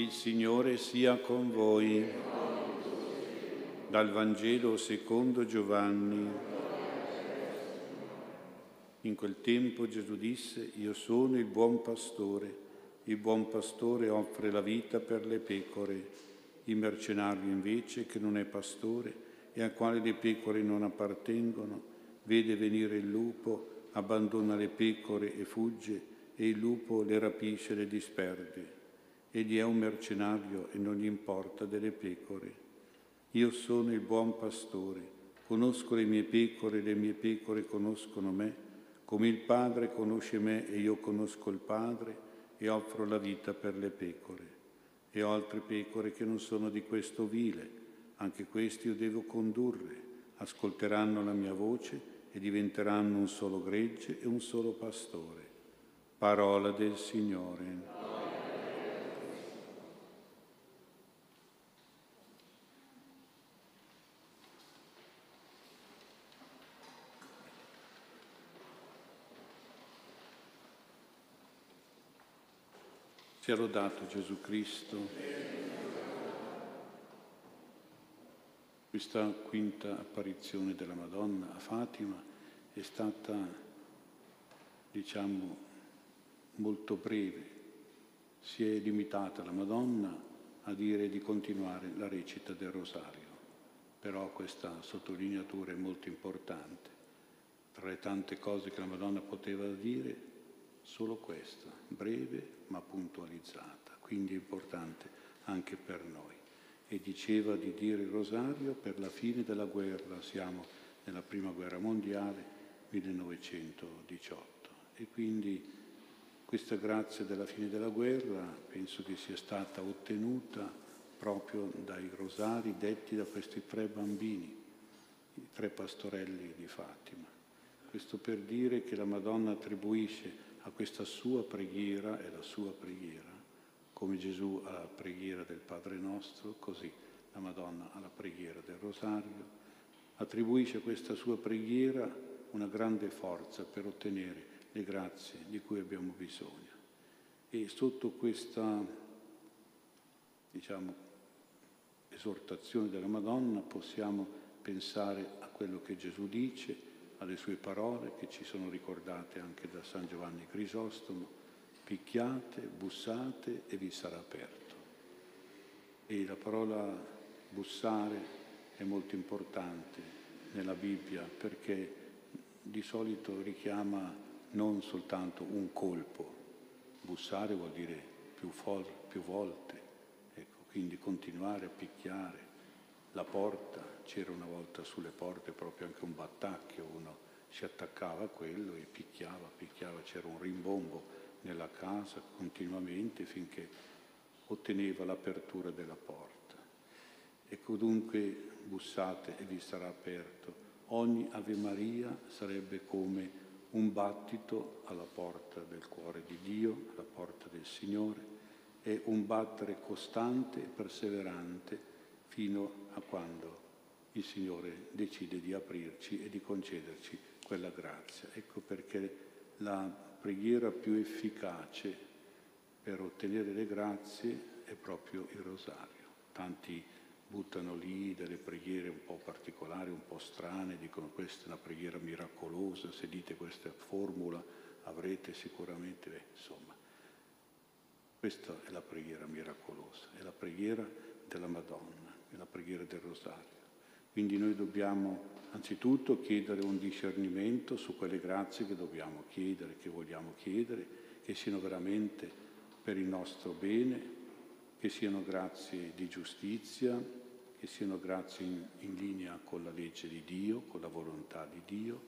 Il Signore sia con voi. Dal Vangelo secondo Giovanni. In quel tempo Gesù disse, io sono il buon pastore. Il buon pastore offre la vita per le pecore. Il mercenario invece, che non è pastore e al quale le pecore non appartengono, vede venire il lupo, abbandona le pecore e fugge, e il lupo le rapisce e le disperde. Egli è un mercenario e non gli importa delle pecore. Io sono il buon pastore, conosco le mie pecore, le mie pecore conoscono me, come il Padre conosce me e io conosco il Padre e offro la vita per le pecore. E ho altre pecore che non sono di questo vile, anche questi io devo condurre, ascolteranno la mia voce e diventeranno un solo gregge e un solo pastore. Parola del Signore. Sia lodato Gesù Cristo. Questa quinta apparizione della Madonna a Fatima è stata, diciamo, molto breve. Si è limitata la Madonna a dire di continuare la recita del rosario, però questa sottolineatura è molto importante. Tra le tante cose che la Madonna poteva dire, solo questa, breve ma puntualizzata, quindi importante anche per noi. E diceva di dire il rosario per la fine della guerra, siamo nella prima guerra mondiale, 1918. E quindi questa grazia della fine della guerra penso che sia stata ottenuta proprio dai rosari detti da questi tre bambini, i tre pastorelli di Fatima. Questo per dire che la Madonna attribuisce a questa sua preghiera e la sua preghiera, come Gesù alla preghiera del Padre nostro, così la Madonna alla preghiera del Rosario, attribuisce a questa sua preghiera una grande forza per ottenere le grazie di cui abbiamo bisogno. E sotto questa, diciamo, esortazione della Madonna possiamo pensare a quello che Gesù dice, alle sue parole che ci sono ricordate anche da San Giovanni Crisostomo, picchiate, bussate e vi sarà aperto. E la parola bussare è molto importante nella Bibbia perché di solito richiama non soltanto un colpo, bussare vuol dire più, for- più volte, ecco, quindi continuare a picchiare la porta, c'era una volta sulle porte proprio anche un battacchio, uno si attaccava a quello e picchiava, picchiava, c'era un rimbombo nella casa continuamente finché otteneva l'apertura della porta. Ecco dunque bussate e vi sarà aperto. Ogni Ave Maria sarebbe come un battito alla porta del cuore di Dio, alla porta del Signore, è un battere costante e perseverante fino a quando il Signore decide di aprirci e di concederci quella grazia. Ecco perché la preghiera più efficace per ottenere le grazie è proprio il rosario. Tanti buttano lì delle preghiere un po' particolari, un po' strane, dicono questa è una preghiera miracolosa, se dite questa formula avrete sicuramente, beh, insomma, questa è la preghiera miracolosa, è la preghiera della Madonna è la preghiera del rosario. Quindi noi dobbiamo anzitutto chiedere un discernimento su quelle grazie che dobbiamo chiedere, che vogliamo chiedere, che siano veramente per il nostro bene, che siano grazie di giustizia, che siano grazie in, in linea con la legge di Dio, con la volontà di Dio,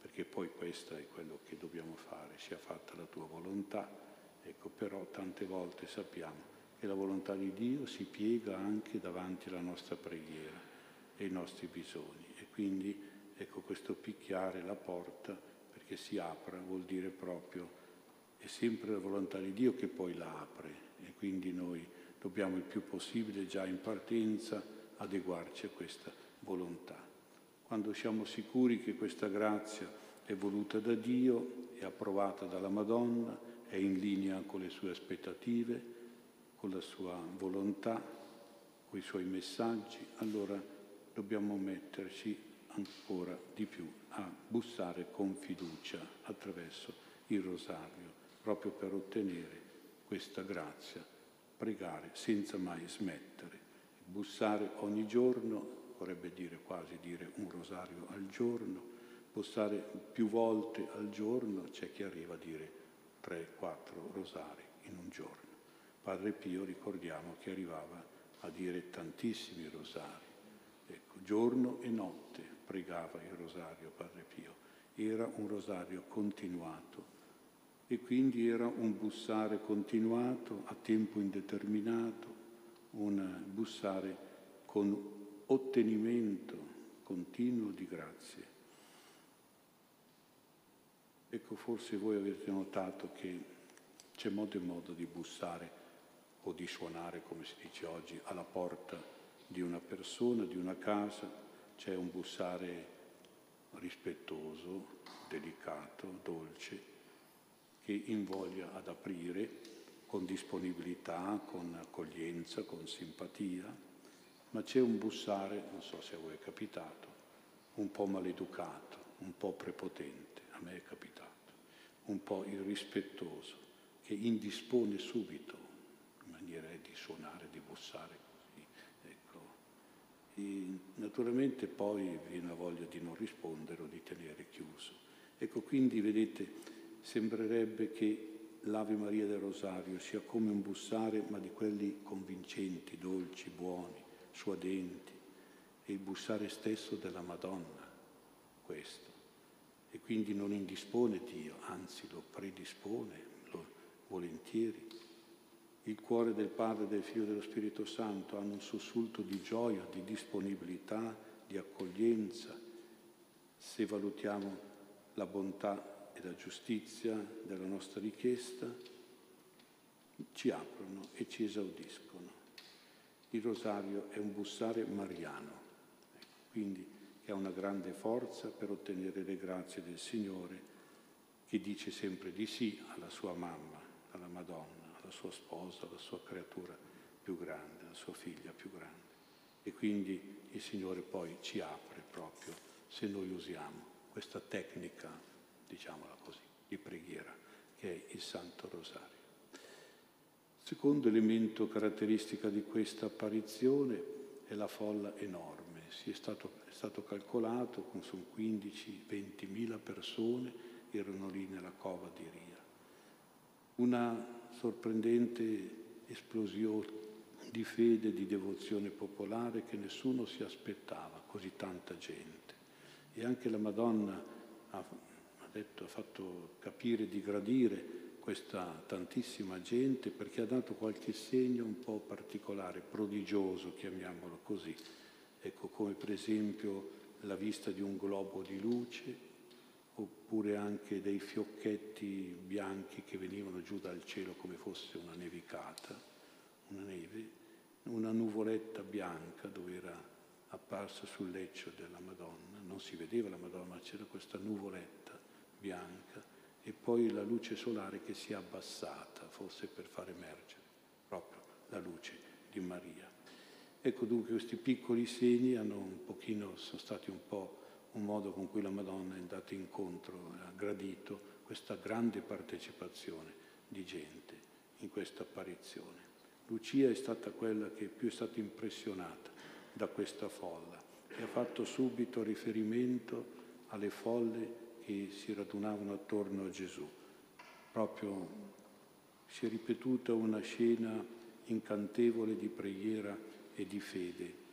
perché poi questo è quello che dobbiamo fare, sia fatta la tua volontà. Ecco, però tante volte sappiamo e la volontà di Dio si piega anche davanti alla nostra preghiera e ai nostri bisogni. E quindi ecco questo picchiare la porta perché si apra vuol dire proprio è sempre la volontà di Dio che poi la apre e quindi noi dobbiamo il più possibile già in partenza adeguarci a questa volontà. Quando siamo sicuri che questa grazia è voluta da Dio, è approvata dalla Madonna, è in linea con le sue aspettative, con la sua volontà, con i suoi messaggi, allora dobbiamo metterci ancora di più a bussare con fiducia attraverso il rosario, proprio per ottenere questa grazia, pregare senza mai smettere, bussare ogni giorno, vorrebbe dire quasi dire un rosario al giorno, bussare più volte al giorno, c'è chi arriva a dire tre, quattro rosari in un giorno. Padre Pio ricordiamo che arrivava a dire tantissimi rosari, giorno e notte pregava il rosario Padre Pio, era un rosario continuato e quindi era un bussare continuato a tempo indeterminato, un bussare con ottenimento continuo di grazie. Ecco, forse voi avete notato che c'è modo e modo di bussare o di suonare, come si dice oggi, alla porta di una persona, di una casa. C'è un bussare rispettoso, delicato, dolce, che invoglia ad aprire con disponibilità, con accoglienza, con simpatia, ma c'è un bussare, non so se a voi è capitato, un po' maleducato, un po' prepotente, a me è capitato, un po' irrispettoso, che indispone subito, in maniera di suonare, di bussare. E naturalmente poi viene la voglia di non rispondere o di tenere chiuso. Ecco, quindi vedete, sembrerebbe che l'Ave Maria del Rosario sia come un bussare, ma di quelli convincenti, dolci, buoni, suadenti, e il bussare stesso della Madonna, questo. E quindi non indispone Dio, anzi lo predispone lo, volentieri. Il cuore del Padre, del Figlio e dello Spirito Santo hanno un sussulto di gioia, di disponibilità, di accoglienza. Se valutiamo la bontà e la giustizia della nostra richiesta ci aprono e ci esaudiscono. Il rosario è un bussare mariano, quindi che ha una grande forza per ottenere le grazie del Signore che dice sempre di sì alla sua mamma, alla Madonna, alla sua sposa, alla sua creatura più grande, alla sua figlia più grande. E quindi il Signore poi ci apre proprio se noi usiamo questa tecnica diciamola così, di preghiera, che è il Santo Rosario. Secondo elemento caratteristica di questa apparizione è la folla enorme. Si è, stato, è stato calcolato con su 15-20 mila persone erano lì nella cova di Ria. Una sorprendente esplosione di fede, di devozione popolare che nessuno si aspettava, così tanta gente. E anche la Madonna ha detto, ha fatto capire di gradire questa tantissima gente perché ha dato qualche segno un po' particolare, prodigioso, chiamiamolo così. Ecco, come per esempio la vista di un globo di luce, oppure anche dei fiocchetti bianchi che venivano giù dal cielo come fosse una nevicata, una neve, una nuvoletta bianca dove era apparsa sul leccio della Madonna. Non si vedeva la Madonna, ma c'era questa nuvoletta bianca e poi la luce solare che si è abbassata, forse per far emergere proprio la luce di Maria. Ecco dunque questi piccoli segni hanno un pochino, sono stati un po' un modo con cui la Madonna è andata incontro, ha gradito questa grande partecipazione di gente in questa apparizione. Lucia è stata quella che più è stata impressionata da questa folla e ha fatto subito riferimento alle folle che si radunavano attorno a Gesù. Proprio si è ripetuta una scena incantevole di preghiera e di fede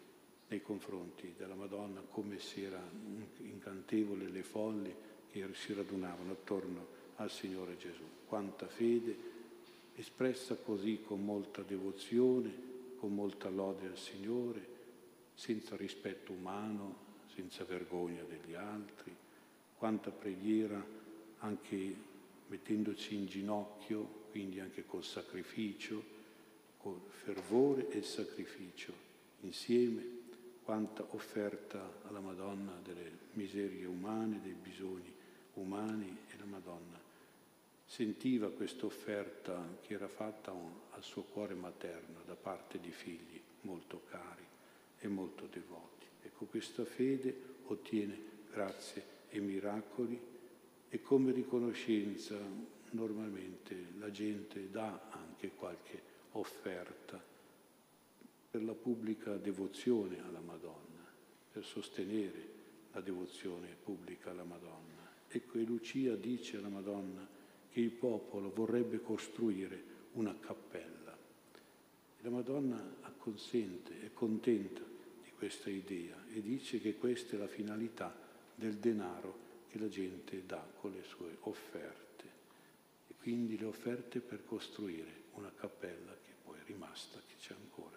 nei confronti della Madonna, come si era incantevole le folli che si radunavano attorno al Signore Gesù. Quanta fede espressa così con molta devozione, con molta lode al Signore, senza rispetto umano, senza vergogna degli altri, quanta preghiera anche mettendoci in ginocchio, quindi anche col sacrificio, col fervore e sacrificio insieme, quanta offerta alla Madonna delle miserie umane, dei bisogni umani e la Madonna sentiva questa offerta che era fatta al suo cuore materno da parte di figli molto cari e molto devoti. Ecco, questa fede ottiene grazie e miracoli e come riconoscenza normalmente la gente dà anche qualche offerta per la pubblica devozione alla Madonna, per sostenere la devozione pubblica alla Madonna. Ecco, e Lucia dice alla Madonna che il popolo vorrebbe costruire una cappella. E la Madonna acconsente, è contenta di questa idea e dice che questa è la finalità del denaro che la gente dà con le sue offerte. E quindi le offerte per costruire una cappella che poi è rimasta, che c'è ancora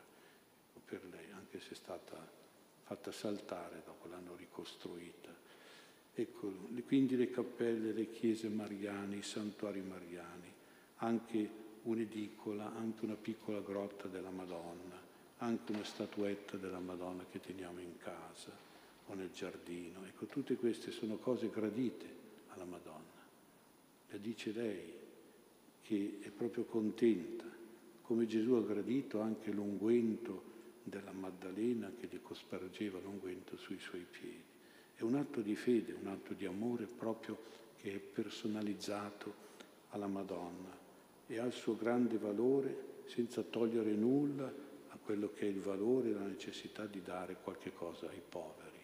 per lei, anche se è stata fatta saltare dopo l'hanno ricostruita. Ecco, quindi le cappelle, le chiese mariane, i santuari mariani, anche un'edicola, anche una piccola grotta della Madonna, anche una statuetta della Madonna che teniamo in casa o nel giardino. Ecco, tutte queste sono cose gradite alla Madonna. Le dice lei che è proprio contenta, come Gesù ha gradito anche l'unguento della Maddalena che gli cospargeva l'unguento sui suoi piedi. È un atto di fede, un atto di amore proprio che è personalizzato alla Madonna e ha il suo grande valore senza togliere nulla a quello che è il valore e la necessità di dare qualche cosa ai poveri.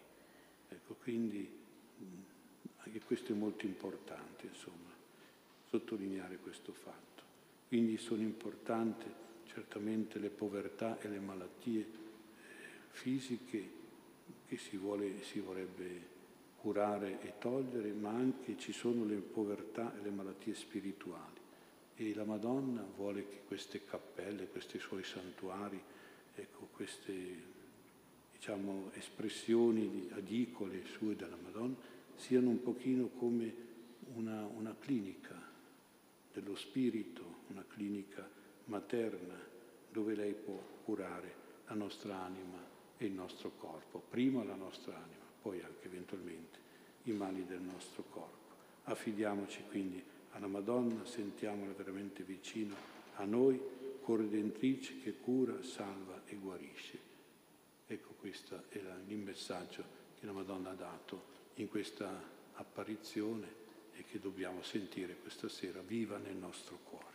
Ecco, quindi anche questo è molto importante, insomma, sottolineare questo fatto. Quindi sono importanti certamente le povertà e le malattie eh, fisiche che si, vuole, si vorrebbe curare e togliere, ma anche ci sono le povertà e le malattie spirituali. E la Madonna vuole che queste cappelle, questi suoi santuari, ecco, queste diciamo, espressioni adicole sue della Madonna siano un pochino come una, una clinica dello spirito, una clinica materna dove lei può curare la nostra anima e il nostro corpo, prima la nostra anima, poi anche eventualmente i mali del nostro corpo. Affidiamoci quindi alla Madonna, sentiamola veramente vicino a noi, corredentrice che cura, salva e guarisce. Ecco questo è il messaggio che la Madonna ha dato in questa apparizione e che dobbiamo sentire questa sera viva nel nostro cuore.